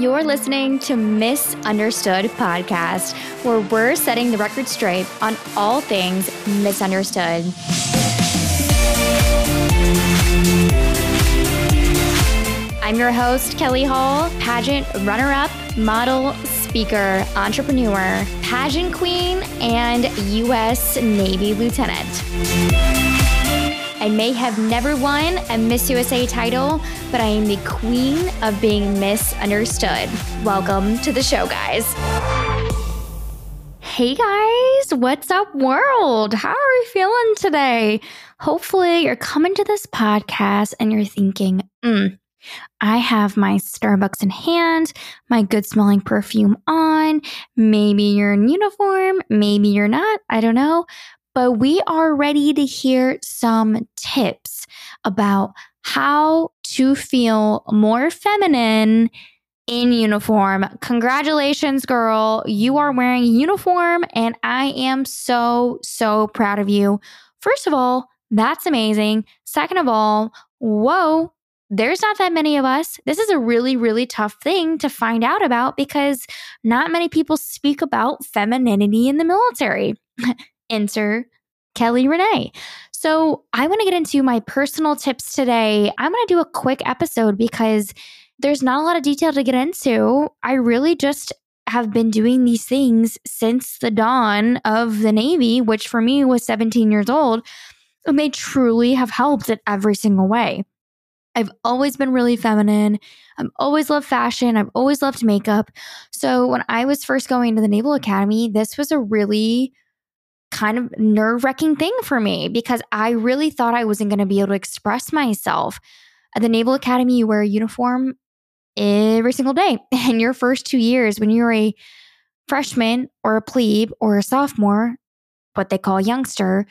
You're listening to Misunderstood Podcast, where we're setting the record straight on all things misunderstood. I'm your host, Kelly Hall, pageant runner up, model, speaker, entrepreneur, pageant queen, and U.S. Navy lieutenant. I may have never won a Miss USA title, but I am the queen of being misunderstood. Welcome to the show, guys. Hey guys, what's up, world? How are you feeling today? Hopefully, you're coming to this podcast and you're thinking, mm, I have my Starbucks in hand, my good smelling perfume on. Maybe you're in uniform, maybe you're not. I don't know but we are ready to hear some tips about how to feel more feminine in uniform. Congratulations, girl. You are wearing uniform, and I am so, so proud of you. First of all, that's amazing. Second of all, whoa, there's not that many of us. This is a really, really tough thing to find out about because not many people speak about femininity in the military. Enter Kelly Renee. So, I want to get into my personal tips today. I'm going to do a quick episode because there's not a lot of detail to get into. I really just have been doing these things since the dawn of the Navy, which for me was 17 years old. And they truly have helped in every single way. I've always been really feminine. I've always loved fashion. I've always loved makeup. So when I was first going to the Naval Academy, this was a really kind of nerve wracking thing for me because I really thought I wasn't going to be able to express myself. At the Naval Academy, you wear a uniform every single day. And your first two years, when you're a freshman or a plebe or a sophomore, what they call youngster,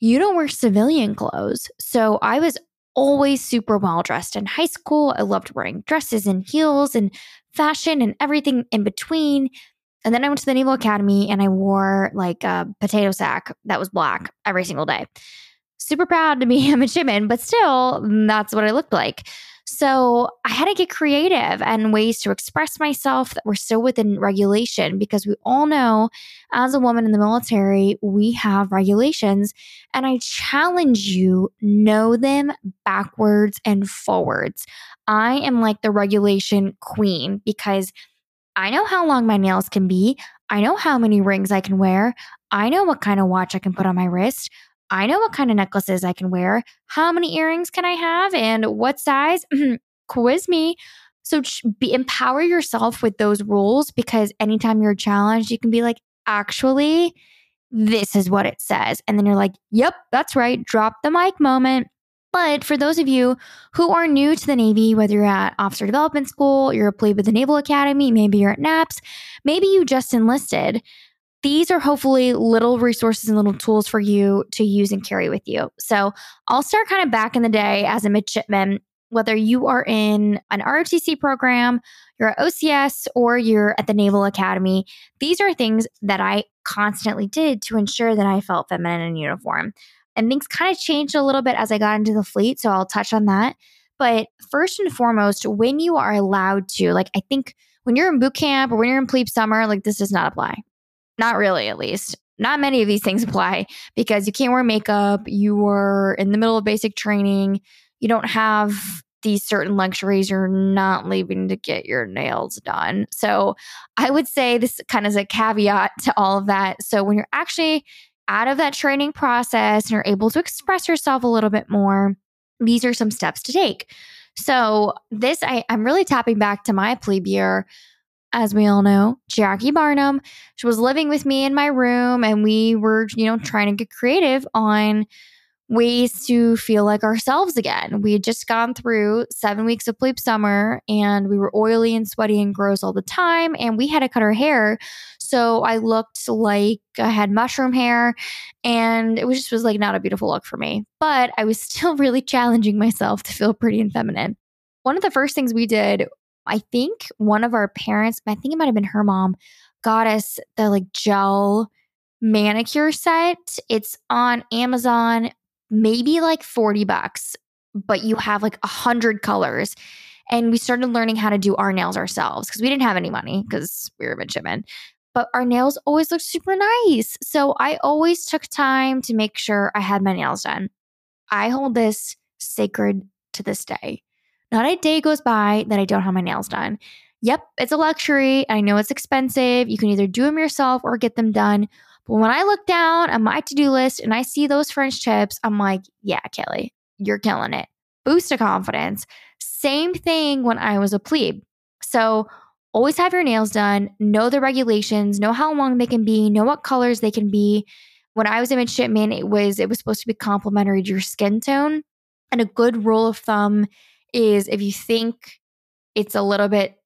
you don't wear civilian clothes. So I was always super well dressed in high school. I loved wearing dresses and heels and fashion and everything in between. And then I went to the Naval Academy and I wore like a potato sack that was black every single day. Super proud to be a midshipman, but still, that's what I looked like. So I had to get creative and ways to express myself that were still within regulation because we all know as a woman in the military, we have regulations. And I challenge you, know them backwards and forwards. I am like the regulation queen because I know how long my nails can be. I know how many rings I can wear. I know what kind of watch I can put on my wrist. I know what kind of necklaces I can wear. How many earrings can I have and what size? Quiz me. So be, empower yourself with those rules because anytime you're challenged, you can be like, actually, this is what it says. And then you're like, yep, that's right. Drop the mic moment. But for those of you who are new to the Navy, whether you're at Officer Development School, you're a plebe at the Naval Academy, maybe you're at NAPS, maybe you just enlisted, these are hopefully little resources and little tools for you to use and carry with you. So I'll start kind of back in the day as a midshipman, whether you are in an ROTC program, you're at OCS, or you're at the Naval Academy. These are things that I constantly did to ensure that I felt feminine in uniform. And things kind of changed a little bit as I got into the fleet. So I'll touch on that. But first and foremost, when you are allowed to, like, I think when you're in boot camp or when you're in plebe summer, like, this does not apply. Not really, at least. Not many of these things apply because you can't wear makeup. You are in the middle of basic training. You don't have these certain luxuries. You're not leaving to get your nails done. So I would say this kind of is a caveat to all of that. So when you're actually out of that training process and you're able to express yourself a little bit more, these are some steps to take. So, this, I, I'm really tapping back to my plebe year. As we all know, Jackie Barnum, she was living with me in my room, and we were, you know, trying to get creative on ways to feel like ourselves again. We had just gone through seven weeks of plebe summer and we were oily and sweaty and gross all the time. And we had to cut our hair. So I looked like I had mushroom hair and it was just was like not a beautiful look for me. But I was still really challenging myself to feel pretty and feminine. One of the first things we did, I think one of our parents, I think it might have been her mom, got us the like gel manicure set. It's on Amazon maybe like 40 bucks, but you have like a hundred colors. And we started learning how to do our nails ourselves because we didn't have any money because we were midshipmen. But our nails always looked super nice. So I always took time to make sure I had my nails done. I hold this sacred to this day. Not a day goes by that I don't have my nails done. Yep, it's a luxury. I know it's expensive. You can either do them yourself or get them done. But when I look down at my to do list and I see those French tips, I'm like, yeah, Kelly, you're killing it. Boost of confidence. Same thing when I was a plebe. So always have your nails done, know the regulations, know how long they can be, know what colors they can be. When I was a midshipman, it was it was supposed to be complementary to your skin tone. And a good rule of thumb is if you think it's a little bit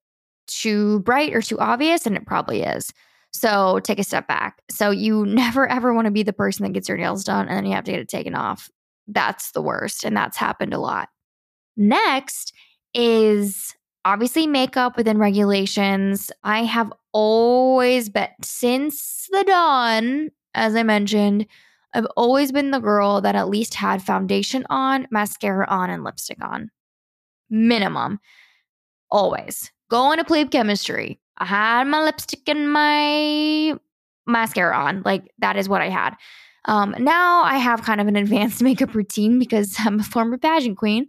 too bright or too obvious, and it probably is. So take a step back. So you never ever want to be the person that gets your nails done and then you have to get it taken off. That's the worst. And that's happened a lot. Next is obviously makeup within regulations. I have always been, since the dawn, as I mentioned, I've always been the girl that at least had foundation on, mascara on, and lipstick on. Minimum. Always. Going to plebe chemistry. I had my lipstick and my mascara on. Like that is what I had. Um, now I have kind of an advanced makeup routine because I'm a former pageant queen,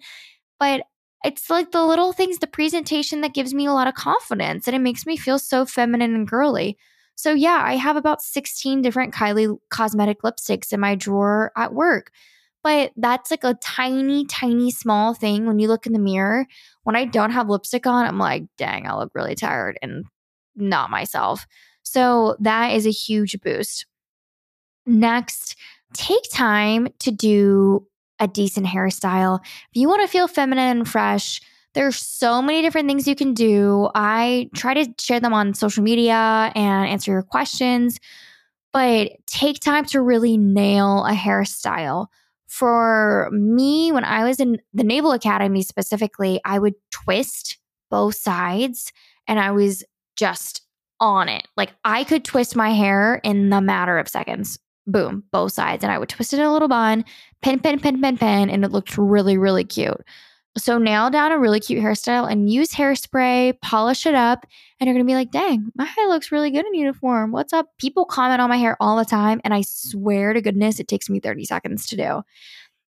but it's like the little things, the presentation that gives me a lot of confidence and it makes me feel so feminine and girly. So, yeah, I have about 16 different Kylie cosmetic lipsticks in my drawer at work. But that's like a tiny, tiny, small thing when you look in the mirror. When I don't have lipstick on, I'm like, dang, I look really tired and not myself. So that is a huge boost. Next, take time to do a decent hairstyle. If you want to feel feminine and fresh, there's so many different things you can do. I try to share them on social media and answer your questions, but take time to really nail a hairstyle. For me, when I was in the Naval Academy specifically, I would twist both sides and I was just on it. Like I could twist my hair in the matter of seconds. Boom, both sides. And I would twist it in a little bun, pin, pin, pin, pin, pin, and it looked really, really cute. So nail down a really cute hairstyle and use hairspray, polish it up, and you're gonna be like, dang, my hair looks really good in uniform. What's up? People comment on my hair all the time, and I swear to goodness, it takes me 30 seconds to do.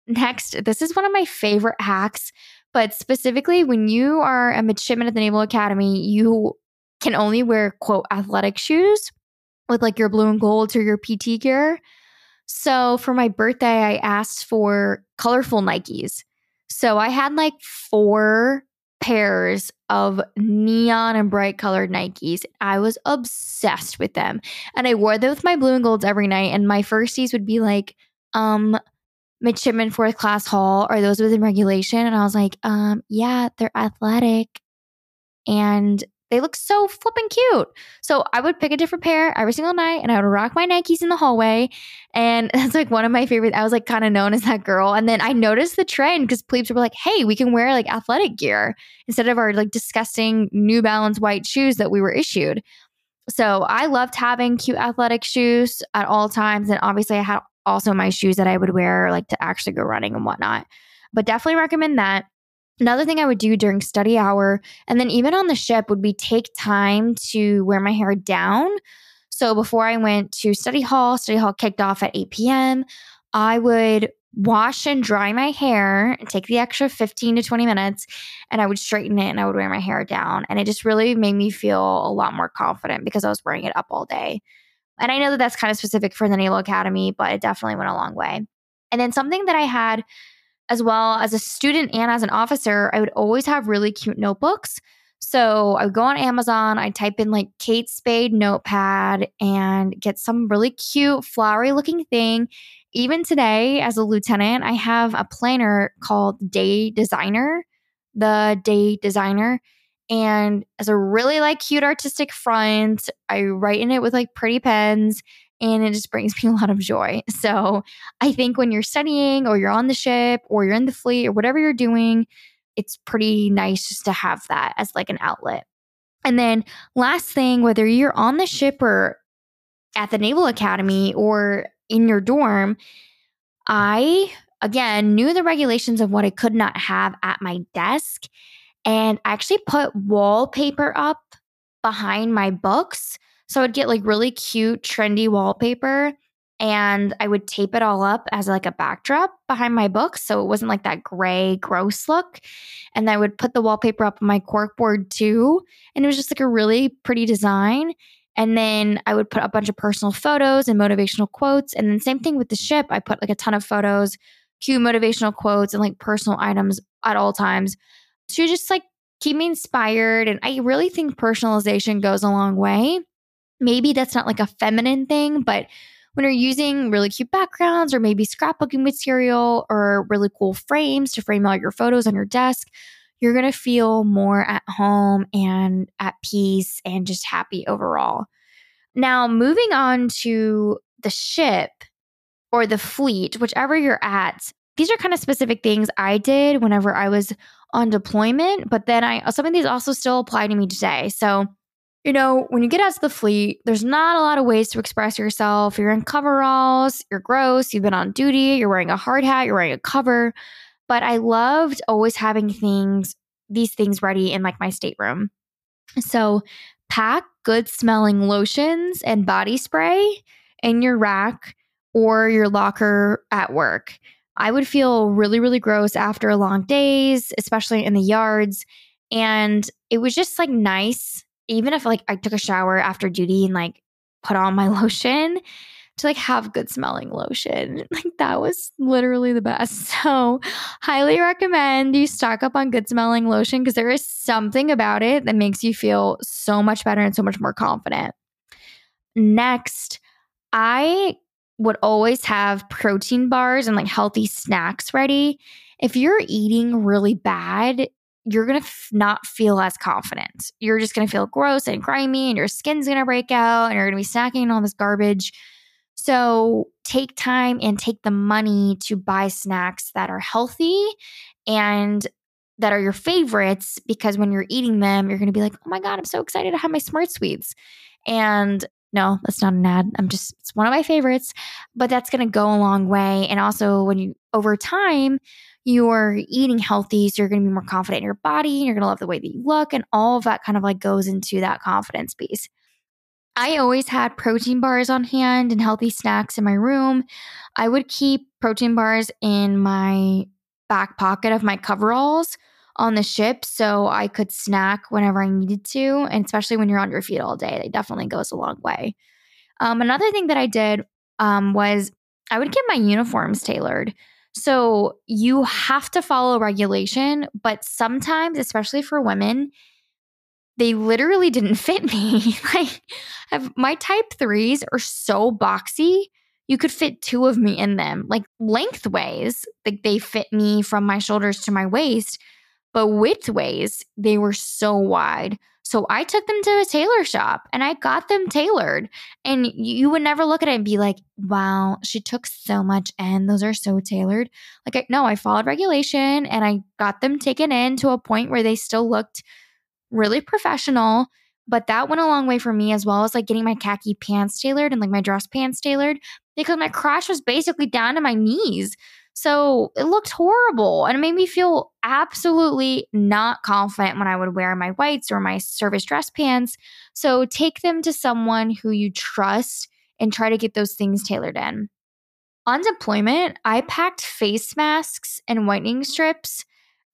Next, this is one of my favorite hacks, but specifically when you are a midshipman at the Naval Academy, you can only wear quote athletic shoes with like your blue and gold or your PT gear. So for my birthday, I asked for colorful Nikes. So I had like four pairs of neon and bright colored Nikes. I was obsessed with them. And I wore them with my blue and golds every night. And my firsties would be like, um, midshipman fourth class hall are those within regulation? And I was like, um, yeah, they're athletic. And they look so flippin' cute. So I would pick a different pair every single night and I would rock my Nikes in the hallway. And that's like one of my favorite. I was like kind of known as that girl. And then I noticed the trend because plebes were like, hey, we can wear like athletic gear instead of our like disgusting New Balance white shoes that we were issued. So I loved having cute athletic shoes at all times. And obviously, I had also my shoes that I would wear like to actually go running and whatnot. But definitely recommend that. Another thing I would do during study hour and then even on the ship would be take time to wear my hair down. So before I went to study hall, study hall kicked off at 8 p.m. I would wash and dry my hair and take the extra 15 to 20 minutes and I would straighten it and I would wear my hair down. And it just really made me feel a lot more confident because I was wearing it up all day. And I know that that's kind of specific for the Naval Academy, but it definitely went a long way. And then something that I had as well as a student and as an officer, I would always have really cute notebooks. So I would go on Amazon, I'd type in like Kate Spade notepad and get some really cute, flowery looking thing. Even today, as a lieutenant, I have a planner called Day Designer, the Day Designer. And as a really like cute artistic front, I write in it with like pretty pens and it just brings me a lot of joy. So I think when you're studying or you're on the ship or you're in the fleet or whatever you're doing, it's pretty nice just to have that as like an outlet. And then last thing, whether you're on the ship or at the Naval Academy or in your dorm, I again knew the regulations of what I could not have at my desk. And I actually put wallpaper up behind my books. So I'd get like really cute, trendy wallpaper and I would tape it all up as like a backdrop behind my books. So it wasn't like that gray, gross look. And I would put the wallpaper up on my corkboard too. And it was just like a really pretty design. And then I would put a bunch of personal photos and motivational quotes. And then same thing with the ship. I put like a ton of photos, cute motivational quotes and like personal items at all times. So you just like keep me inspired. And I really think personalization goes a long way. Maybe that's not like a feminine thing, but when you're using really cute backgrounds or maybe scrapbooking material or really cool frames to frame all your photos on your desk, you're going to feel more at home and at peace and just happy overall. Now, moving on to the ship or the fleet, whichever you're at, these are kind of specific things I did whenever I was on deployment, but then I some of these also still apply to me today. So, you know, when you get out to the fleet, there's not a lot of ways to express yourself. You're in coveralls, you're gross, you've been on duty, you're wearing a hard hat, you're wearing a cover. But I loved always having things, these things ready in like my stateroom. So pack good smelling lotions and body spray in your rack or your locker at work. I would feel really, really gross after long days, especially in the yards. And it was just like nice even if like I took a shower after duty and like put on my lotion to like have good smelling lotion. Like that was literally the best. So, highly recommend you stock up on good smelling lotion because there is something about it that makes you feel so much better and so much more confident. Next, I would always have protein bars and like healthy snacks ready. If you're eating really bad, you're going to f- not feel as confident. You're just going to feel gross and grimy, and your skin's going to break out, and you're going to be snacking on all this garbage. So take time and take the money to buy snacks that are healthy and that are your favorites because when you're eating them, you're going to be like, oh my God, I'm so excited to have my smart sweets. And no, that's not an ad. I'm just, it's one of my favorites, but that's going to go a long way. And also, when you, over time, you're eating healthy, so you're going to be more confident in your body, and you're going to love the way that you look, and all of that kind of like goes into that confidence piece. I always had protein bars on hand and healthy snacks in my room. I would keep protein bars in my back pocket of my coveralls on the ship so I could snack whenever I needed to, and especially when you're on your feet all day, it definitely goes a long way. Um, another thing that I did um, was I would get my uniforms tailored. So you have to follow regulation, but sometimes, especially for women, they literally didn't fit me. like my type threes are so boxy. You could fit two of me in them, like lengthways, like they fit me from my shoulders to my waist, but width ways, they were so wide. So I took them to a tailor shop and I got them tailored. And you would never look at it and be like, wow, she took so much and Those are so tailored. Like, I, no, I followed regulation and I got them taken in to a point where they still looked really professional. But that went a long way for me as well as like getting my khaki pants tailored and like my dress pants tailored because my crotch was basically down to my knees. So it looked horrible and it made me feel absolutely not confident when I would wear my whites or my service dress pants. So take them to someone who you trust and try to get those things tailored in. On deployment, I packed face masks and whitening strips,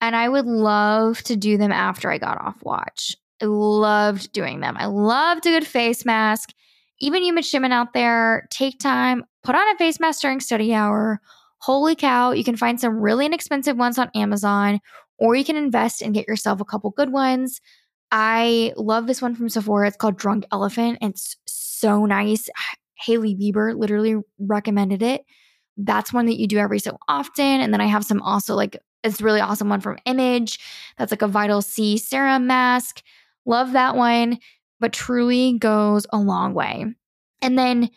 and I would love to do them after I got off watch. I loved doing them. I loved a good face mask. Even you midshipmen out there, take time, put on a face mask during study hour Holy cow, you can find some really inexpensive ones on Amazon, or you can invest and get yourself a couple good ones. I love this one from Sephora. It's called Drunk Elephant. It's so nice. Hailey Bieber literally recommended it. That's one that you do every so often. And then I have some also like it's really awesome one from Image. That's like a Vital C serum mask. Love that one, but truly goes a long way. And then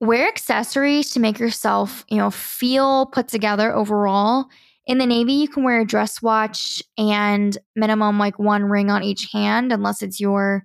wear accessories to make yourself, you know, feel put together overall. In the Navy, you can wear a dress watch and minimum like one ring on each hand, unless it's your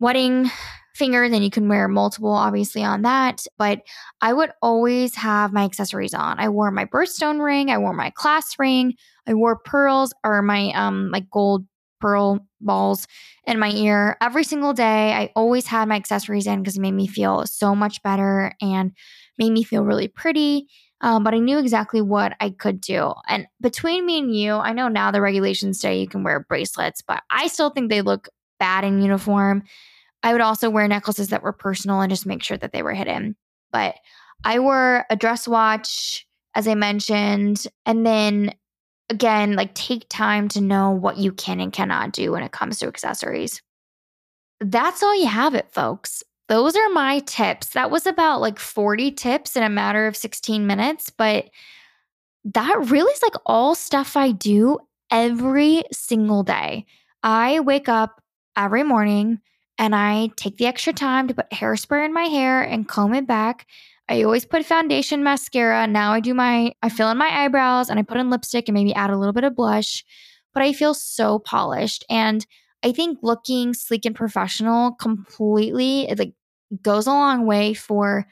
wedding finger, then you can wear multiple, obviously, on that. But I would always have my accessories on. I wore my birthstone ring, I wore my class ring, I wore pearls or my um like gold pearl balls in my ear every single day. I always had my accessories in because it made me feel so much better and made me feel really pretty. Um, but I knew exactly what I could do. And between me and you, I know now the regulations say you can wear bracelets, but I still think they look bad in uniform. I would also wear necklaces that were personal and just make sure that they were hidden. But I wore a dress watch, as I mentioned, and then again, like take time to know what you can and cannot do when it comes to accessories. That's all you have it, folks. Those are my tips. That was about like 40 tips in a matter of 16 minutes, but that really is like all stuff I do every single day. I wake up every morning and I take the extra time to put hairspray in my hair and comb it back. I always put foundation mascara. Now I do my, I fill in my eyebrows and I put in lipstick and maybe add a little bit of blush, but I feel so polished. And I think looking sleek and professional completely it like goes a long way for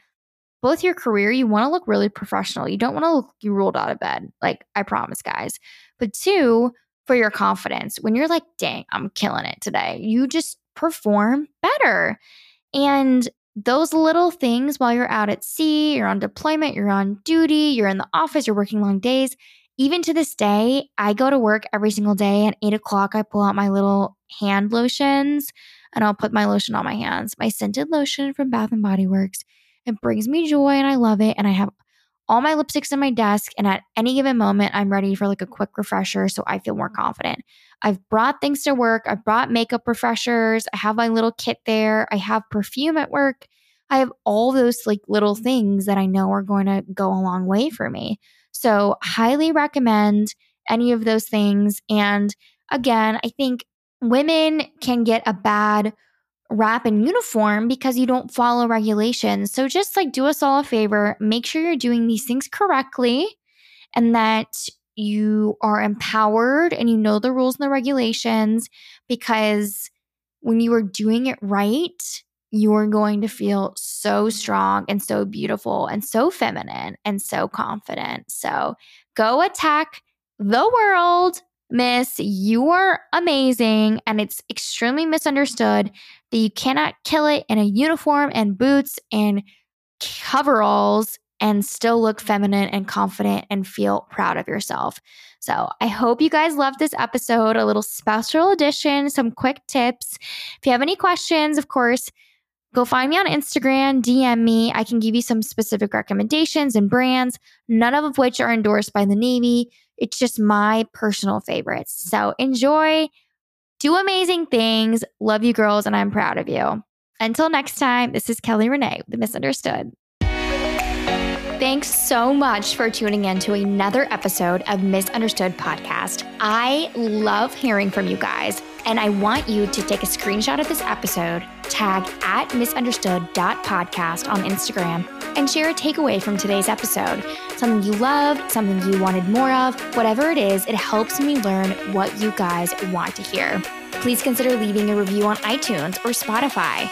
both your career. You want to look really professional. You don't want to look you rolled out of bed. Like I promise, guys. But two, for your confidence. When you're like, dang, I'm killing it today, you just perform better. And those little things while you're out at sea, you're on deployment, you're on duty, you're in the office, you're working long days. Even to this day, I go to work every single day at eight o'clock. I pull out my little hand lotions and I'll put my lotion on my hands, my scented lotion from Bath and Body Works. It brings me joy and I love it. And I have all my lipsticks in my desk. And at any given moment, I'm ready for like a quick refresher so I feel more confident. I've brought things to work. I've brought makeup refreshers. I have my little kit there. I have perfume at work. I have all those like little mm-hmm. things that I know are going to go a long way for me. So, highly recommend any of those things. And again, I think women can get a bad rap in uniform because you don't follow regulations. So, just like do us all a favor, make sure you're doing these things correctly and that you are empowered and you know the rules and the regulations because when you are doing it right, you're going to feel so strong and so beautiful and so feminine and so confident. So go attack the world, miss. You are amazing. And it's extremely misunderstood that you cannot kill it in a uniform and boots and coveralls and still look feminine and confident and feel proud of yourself. So I hope you guys loved this episode, a little special edition, some quick tips. If you have any questions, of course, go find me on Instagram, DM me. I can give you some specific recommendations and brands, none of which are endorsed by the Navy. It's just my personal favorites. So enjoy, do amazing things. Love you, girls, and I'm proud of you. Until next time, this is Kelly Renee, the Misunderstood. Thanks so much for tuning in to another episode of Misunderstood Podcast. I love hearing from you guys, and I want you to take a screenshot of this episode, tag at misunderstood.podcast on Instagram, and share a takeaway from today's episode. Something you loved, something you wanted more of, whatever it is, it helps me learn what you guys want to hear. Please consider leaving a review on iTunes or Spotify.